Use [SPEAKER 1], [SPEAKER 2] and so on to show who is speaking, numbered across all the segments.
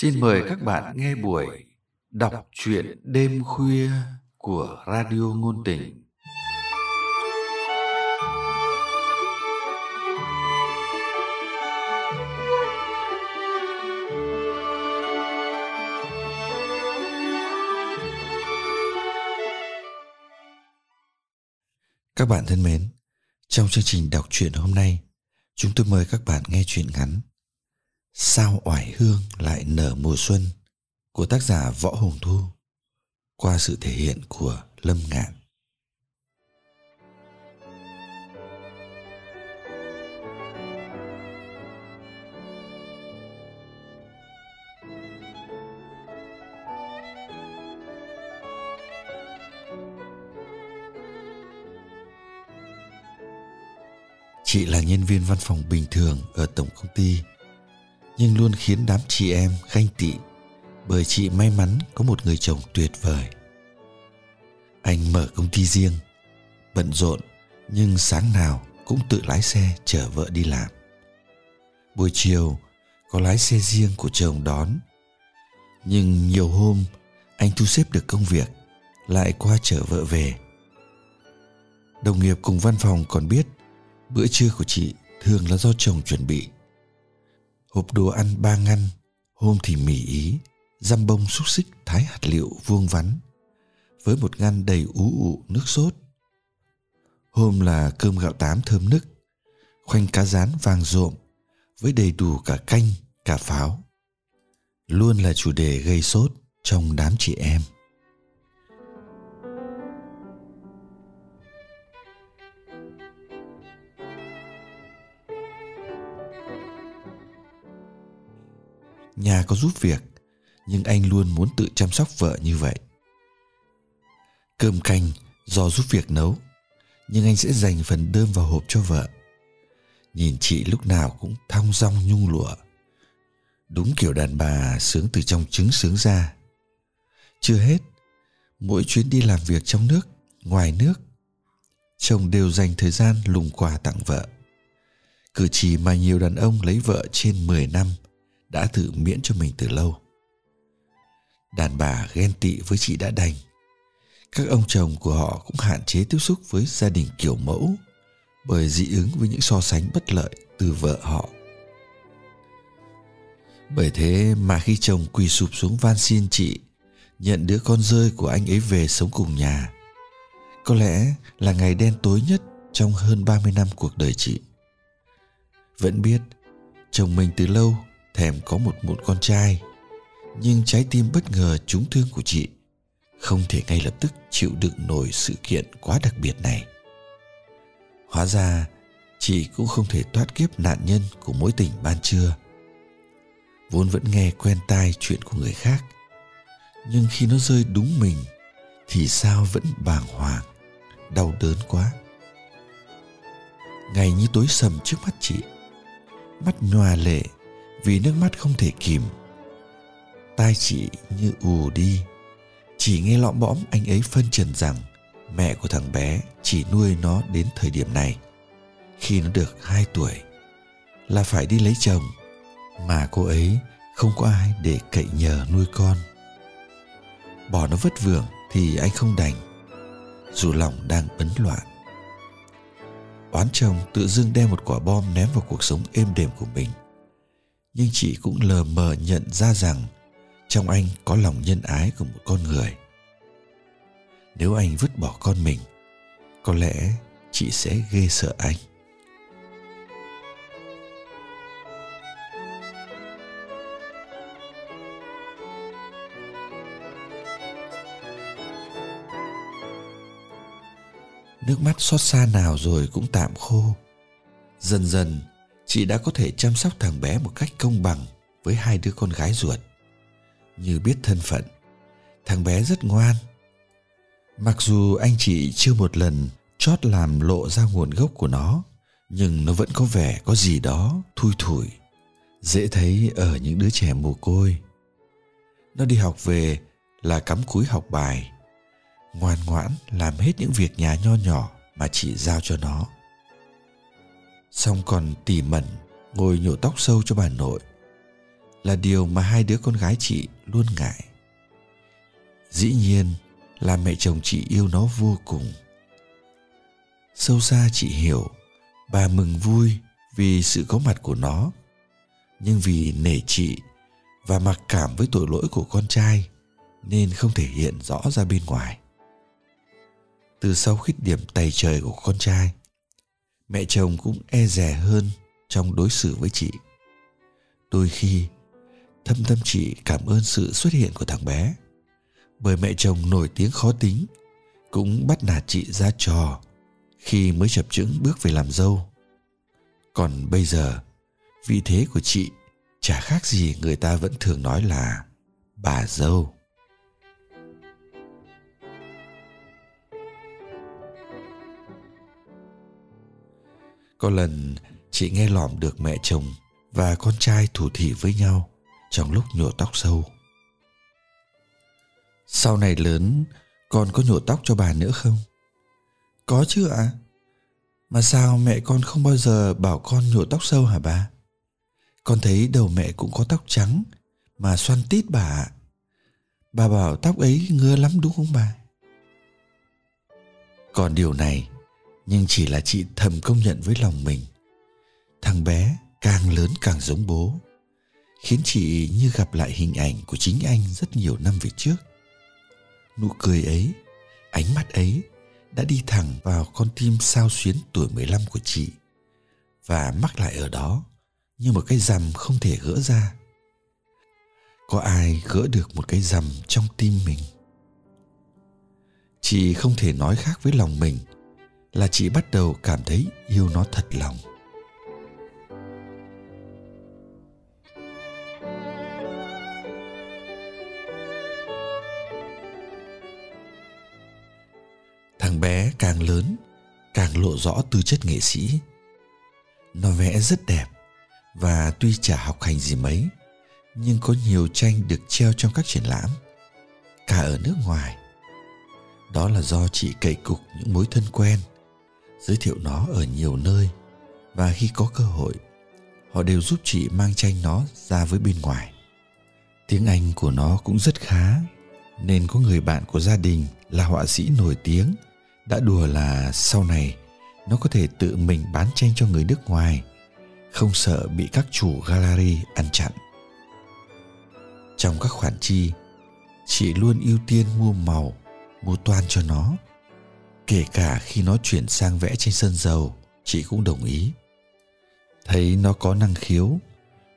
[SPEAKER 1] Xin mời các bạn nghe buổi đọc truyện đêm khuya của Radio Ngôn Tình.
[SPEAKER 2] Các bạn thân mến, trong chương trình đọc truyện hôm nay, chúng tôi mời các bạn nghe truyện ngắn Sao oải hương lại nở mùa xuân của tác giả Võ Hồng Thu, qua sự thể hiện của Lâm Ngạn. Chị là nhân viên văn phòng bình thường ở tổng công ty nhưng luôn khiến đám chị em ganh tị bởi chị may mắn có một người chồng tuyệt vời. Anh mở công ty riêng, bận rộn nhưng sáng nào cũng tự lái xe chở vợ đi làm. Buổi chiều có lái xe riêng của chồng đón. Nhưng nhiều hôm anh thu xếp được công việc lại qua chở vợ về. Đồng nghiệp cùng văn phòng còn biết bữa trưa của chị thường là do chồng chuẩn bị hộp đồ ăn ba ngăn, hôm thì mì ý, dăm bông xúc xích thái hạt liệu vuông vắn, với một ngăn đầy ú ụ nước sốt. Hôm là cơm gạo tám thơm nức, khoanh cá rán vàng rộm, với đầy đủ cả canh, cả pháo. Luôn là chủ đề gây sốt trong đám chị em. Nhà có giúp việc, nhưng anh luôn muốn tự chăm sóc vợ như vậy. Cơm canh do giúp việc nấu, nhưng anh sẽ dành phần đơm vào hộp cho vợ. Nhìn chị lúc nào cũng thong dong nhung lụa. Đúng kiểu đàn bà sướng từ trong trứng sướng ra. Chưa hết, mỗi chuyến đi làm việc trong nước, ngoài nước, chồng đều dành thời gian lùng quà tặng vợ. Cử chỉ mà nhiều đàn ông lấy vợ trên 10 năm đã tự miễn cho mình từ lâu. Đàn bà ghen tị với chị đã đành. Các ông chồng của họ cũng hạn chế tiếp xúc với gia đình kiểu mẫu, bởi dị ứng với những so sánh bất lợi từ vợ họ. Bởi thế mà khi chồng quỳ sụp xuống van xin chị, nhận đứa con rơi của anh ấy về sống cùng nhà, có lẽ là ngày đen tối nhất trong hơn 30 năm cuộc đời chị. Vẫn biết, chồng mình từ lâu thèm có một một con trai. Nhưng trái tim bất ngờ trúng thương của chị, không thể ngay lập tức chịu đựng nổi sự kiện quá đặc biệt này. Hóa ra, chị cũng không thể thoát kiếp nạn nhân của mối tình ban trưa. Vốn vẫn nghe quen tai chuyện của người khác, nhưng khi nó rơi đúng mình, thì sao vẫn bàng hoàng đau đớn quá. Ngày như tối sầm trước mắt chị, mắt nhòa lệ vì nước mắt không thể kìm. Tai chị như ù đi. Chỉ nghe lõm bõm anh ấy phân trần rằng mẹ của thằng bé chỉ nuôi nó đến thời điểm này. Khi nó được 2 tuổi, là phải đi lấy chồng, mà cô ấy không có ai để cậy nhờ nuôi con. Bỏ nó vất vưởng thì anh không đành, dù lòng đang ấn loạn. Oán chồng tự dưng đem một quả bom ném vào cuộc sống êm đềm của mình nhưng chị cũng lờ mờ nhận ra rằng trong anh có lòng nhân ái của một con người. Nếu anh vứt bỏ con mình, có lẽ chị sẽ ghê sợ anh. Nước mắt xót xa nào rồi cũng tạm khô. Dần dần chị đã có thể chăm sóc thằng bé một cách công bằng với hai đứa con gái ruột. Như biết thân phận, thằng bé rất ngoan. Mặc dù anh chị chưa một lần chót làm lộ ra nguồn gốc của nó, nhưng nó vẫn có vẻ có gì đó thui thủi, dễ thấy ở những đứa trẻ mồ côi. Nó đi học về là cắm cúi học bài, ngoan ngoãn làm hết những việc nhà nho nhỏ mà chị giao cho nó xong còn tỉ mẩn, ngồi nhổ tóc sâu cho bà nội. Là điều mà hai đứa con gái chị luôn ngại. Dĩ nhiên là mẹ chồng chị yêu nó vô cùng. Sâu xa chị hiểu, bà mừng vui vì sự có mặt của nó. Nhưng vì nể chị và mặc cảm với tội lỗi của con trai nên không thể hiện rõ ra bên ngoài. Từ sau khuyết điểm tày trời của con trai mẹ chồng cũng e dè hơn trong đối xử với chị. Đôi khi, thâm tâm chị cảm ơn sự xuất hiện của thằng bé. Bởi mẹ chồng nổi tiếng khó tính, cũng bắt nạt chị ra trò khi mới chập chững bước về làm dâu. Còn bây giờ, vị thế của chị chả khác gì người ta vẫn thường nói là bà dâu. Có lần, chị nghe lỏm được mẹ chồng và con trai thủ thị với nhau trong lúc nhổ tóc sâu. Sau này lớn, con có nhổ tóc cho bà nữa không? Có chứ ạ. À? mà sao mẹ con không bao giờ bảo con nhổ tóc sâu hả bà? Con thấy đầu mẹ cũng có tóc trắng mà xoăn tít bà ạ. Bà bảo tóc ấy ngứa lắm đúng không bà? Còn điều này nhưng chỉ là chị thầm công nhận với lòng mình thằng bé càng lớn càng giống bố, khiến chị như gặp lại hình ảnh của chính anh rất nhiều năm về trước nụ cười ấy, ánh mắt ấy đã đi thẳng vào con tim sao xuyến tuổi 15 của chị và mắc lại ở đó như một cái rằm không thể gỡ ra. Có ai gỡ được một cái rằm trong tim mình? Chị không thể nói khác với lòng mình là chị bắt đầu cảm thấy yêu nó thật lòng. thằng bé càng lớn, càng lộ rõ tư chất nghệ sĩ. Nó vẽ rất đẹp và tuy chả học hành gì mấy, nhưng có nhiều tranh được treo trong các triển lãm, cả ở nước ngoài. Đó là do chị cậy cục những mối thân quen giới thiệu nó ở nhiều nơi. Và khi có cơ hội, họ đều giúp chị mang tranh nó ra với bên ngoài. Tiếng anh của nó cũng rất khá, nên có người bạn của gia đình là họa sĩ nổi tiếng đã đùa là sau này nó có thể tự mình bán tranh cho người nước ngoài, không sợ bị các chủ gallery ăn chặn. Trong các khoản chi, chị luôn ưu tiên mua màu, mua toan cho nó kể cả khi nó chuyển sang vẽ trên sân dầu chị cũng đồng ý thấy nó có năng khiếu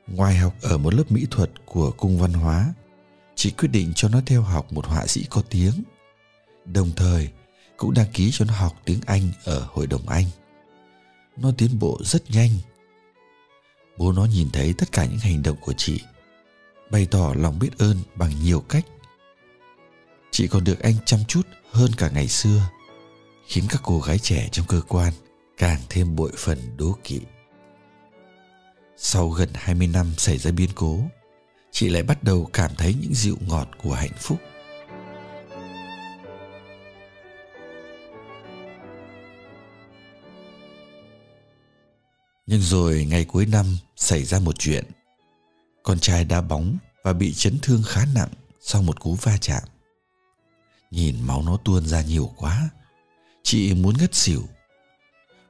[SPEAKER 2] ngoài học ở một lớp mỹ thuật của cung văn hóa chị quyết định cho nó theo học một họa sĩ có tiếng đồng thời cũng đăng ký cho nó học tiếng Anh ở Hội đồng Anh. Nó tiến bộ rất nhanh. Bố nó nhìn thấy tất cả những hành động của chị, bày tỏ lòng biết ơn bằng nhiều cách. Chị còn được anh chăm chút hơn cả ngày xưa, khiến các cô gái trẻ trong cơ quan càng thêm bội phần đố kỵ. Sau gần 20 năm xảy ra biến cố, chị lại bắt đầu cảm thấy những dịu ngọt của hạnh phúc Nhưng rồi ngày cuối năm xảy ra một chuyện. Con trai đá bóng và bị chấn thương khá nặng sau một cú va chạm. Nhìn máu nó tuôn ra nhiều quá, chị muốn ngất xỉu.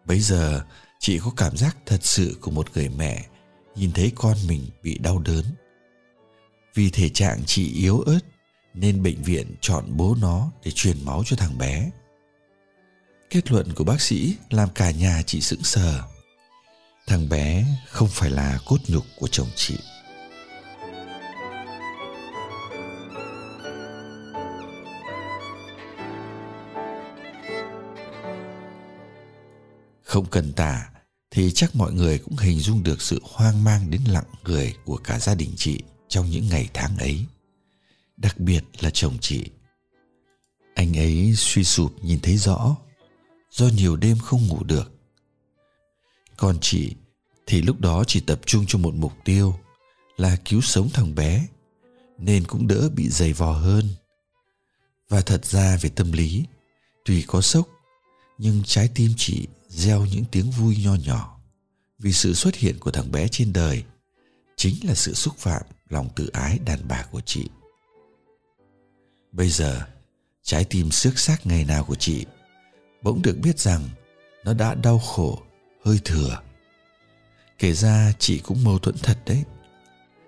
[SPEAKER 2] Bấy giờ, chị có cảm giác thật sự của một người mẹ nhìn thấy con mình bị đau đớn. Vì thể trạng chị yếu ớt, nên bệnh viện chọn bố nó để truyền máu cho thằng bé. Kết luận của bác sĩ làm cả nhà chị sững sờ thằng bé không phải là cốt nhục của chồng chị không cần tả thì chắc mọi người cũng hình dung được sự hoang mang đến lặng người của cả gia đình chị trong những ngày tháng ấy. Đặc biệt là chồng chị. Anh ấy suy sụp nhìn thấy rõ, do nhiều đêm không ngủ được. Còn chị thì lúc đó chỉ tập trung cho một mục tiêu là cứu sống thằng bé, nên cũng đỡ bị dày vò hơn. Và thật ra về tâm lý, tuy có sốc, nhưng trái tim chị gieo những tiếng vui nho nhỏ. Vì sự xuất hiện của thằng bé trên đời, chính là sự xúc phạm lòng tự ái đàn bà của chị. Bây giờ, trái tim xước xác ngày nào của chị bỗng được biết rằng nó đã đau khổ, hơi thừa. Kể ra chị cũng mâu thuẫn thật đấy.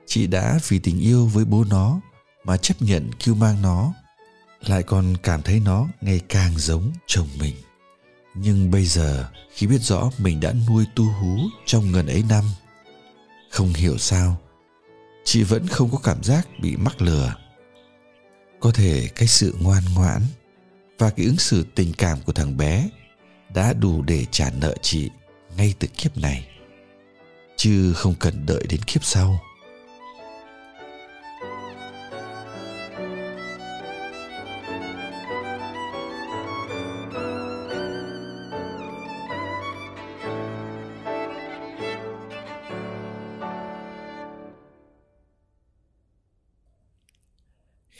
[SPEAKER 2] Chị đã vì tình yêu với bố nó mà chấp nhận kêu mang nó, lại còn cảm thấy nó ngày càng giống chồng mình nhưng bây giờ, khi biết rõ mình đã nuôi tu hú trong ngần ấy năm, không hiểu sao, chị vẫn không có cảm giác bị mắc lừa. Có thể cái sự ngoan ngoãn và cái ứng xử tình cảm của thằng bé đã đủ để trả nợ chị ngay từ kiếp này. Chứ không cần đợi đến kiếp sau.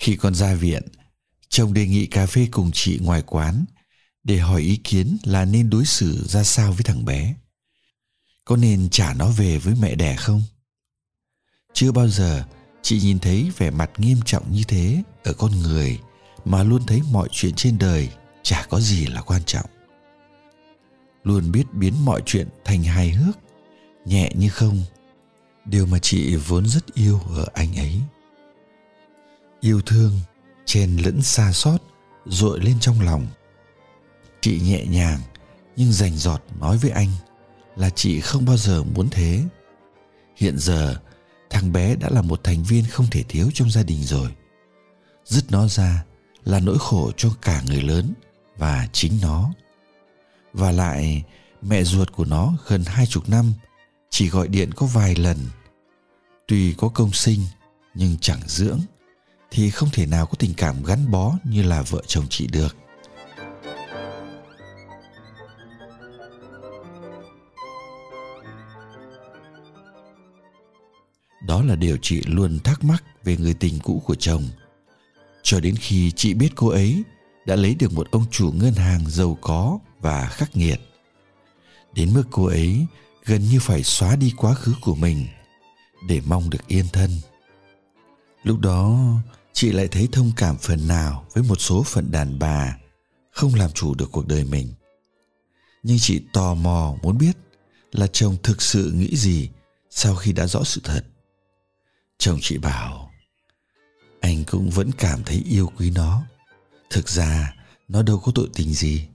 [SPEAKER 2] Khi con ra viện, chồng đề nghị cà phê cùng chị ngoài quán để hỏi ý kiến là nên đối xử ra sao với thằng bé. Có nên trả nó về với mẹ đẻ không? Chưa bao giờ chị nhìn thấy vẻ mặt nghiêm trọng như thế ở con người mà luôn thấy mọi chuyện trên đời chả có gì là quan trọng. Luôn biết biến mọi chuyện thành hài hước, nhẹ như không. Điều mà chị vốn rất yêu ở anh ấy yêu thương chen lẫn xa xót dội lên trong lòng. Chị nhẹ nhàng nhưng rành giọt nói với anh là chị không bao giờ muốn thế. Hiện giờ, thằng bé đã là một thành viên không thể thiếu trong gia đình rồi. Dứt nó ra là nỗi khổ cho cả người lớn và chính nó. Và lại, mẹ ruột của nó gần hai chục năm chỉ gọi điện có vài lần. Tuy có công sinh nhưng chẳng dưỡng thì không thể nào có tình cảm gắn bó như là vợ chồng chị được. Đó là điều chị luôn thắc mắc về người tình cũ của chồng. Cho đến khi chị biết cô ấy đã lấy được một ông chủ ngân hàng giàu có và khắc nghiệt. Đến mức cô ấy gần như phải xóa đi quá khứ của mình để mong được yên thân. Lúc đó chị lại thấy thông cảm phần nào với một số phận đàn bà không làm chủ được cuộc đời mình. Nhưng chị tò mò muốn biết là chồng thực sự nghĩ gì sau khi đã rõ sự thật. Chồng chị bảo, anh cũng vẫn cảm thấy yêu quý nó. Thực ra, nó đâu có tội tình gì.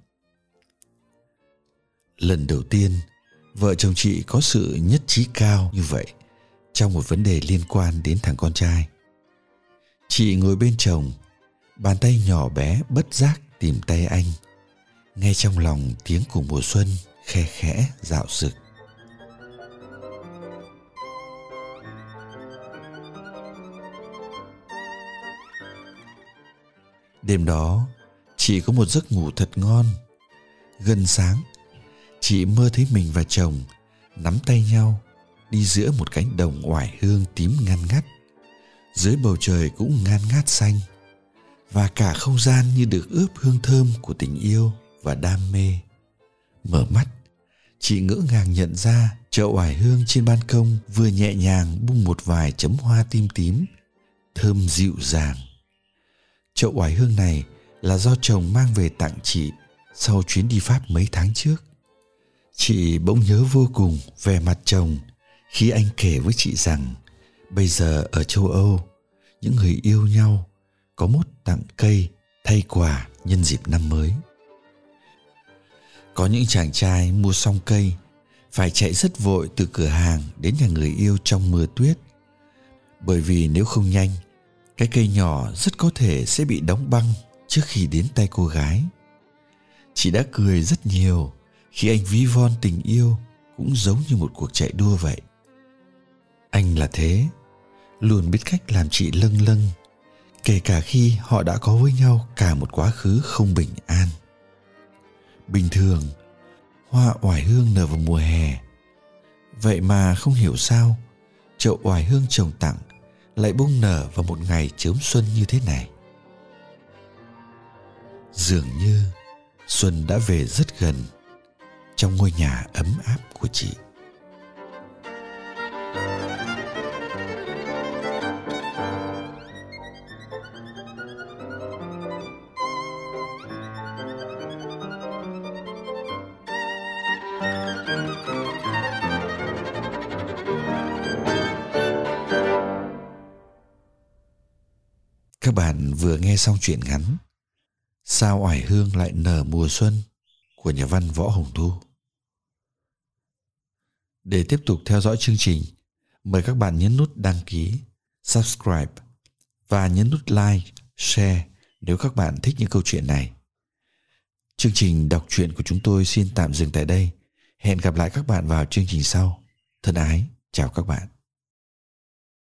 [SPEAKER 2] Lần đầu tiên, vợ chồng chị có sự nhất trí cao như vậy trong một vấn đề liên quan đến thằng con trai. Chị ngồi bên chồng, bàn tay nhỏ bé bất giác tìm tay anh. Nghe trong lòng tiếng của mùa xuân khe khẽ dạo rực. Đêm đó, chị có một giấc ngủ thật ngon. Gần sáng, chị mơ thấy mình và chồng nắm tay nhau đi giữa một cánh đồng oải hương tím ngăn ngắt dưới bầu trời cũng ngan ngát xanh, và cả không gian như được ướp hương thơm của tình yêu và đam mê. Mở mắt, chị ngỡ ngàng nhận ra chậu oải hương trên ban công vừa nhẹ nhàng bung một vài chấm hoa tím tím, thơm dịu dàng. Chậu oải hương này là do chồng mang về tặng chị sau chuyến đi pháp mấy tháng trước. Chị bỗng nhớ vô cùng về mặt chồng khi anh kể với chị rằng bây giờ ở châu âu, những người yêu nhau có mốt tặng cây thay quà nhân dịp năm mới. Có những chàng trai mua xong cây, phải chạy rất vội từ cửa hàng đến nhà người yêu trong mưa tuyết. Bởi vì nếu không nhanh, cái cây nhỏ rất có thể sẽ bị đóng băng trước khi đến tay cô gái. Chị đã cười rất nhiều khi anh ví von tình yêu cũng giống như một cuộc chạy đua vậy. Anh là thế luôn biết cách làm chị lâng lâng, kể cả khi họ đã có với nhau cả một quá khứ không bình an. Bình thường, hoa oải hương nở vào mùa hè. Vậy mà không hiểu sao, chậu oải hương trồng tặng lại bung nở vào một ngày chớm xuân như thế này. Dường như, xuân đã về rất gần trong ngôi nhà ấm áp của chị. Các bạn vừa nghe xong chuyện ngắn Sao oải hương lại nở mùa xuân của nhà văn Võ Hồng Thu. Để tiếp tục theo dõi chương trình, mời các bạn nhấn nút đăng ký, subscribe và nhấn nút like, share nếu các bạn thích những câu chuyện này. Chương trình đọc truyện của chúng tôi xin tạm dừng tại đây. Hẹn gặp lại các bạn vào chương trình sau. Thân ái, chào các bạn.